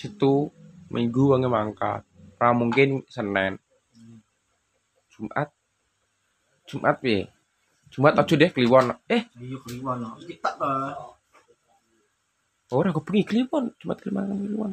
situ minggu wangi mangkat. Pra mungkin Senin. Jumat. Jumat piye? Jumat aja deh kliwon. Eh. Iya kliwon. Kita ta. ora aku bengi kliwon. Jumat kliwon. Kliwon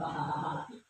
哈哈哈哈。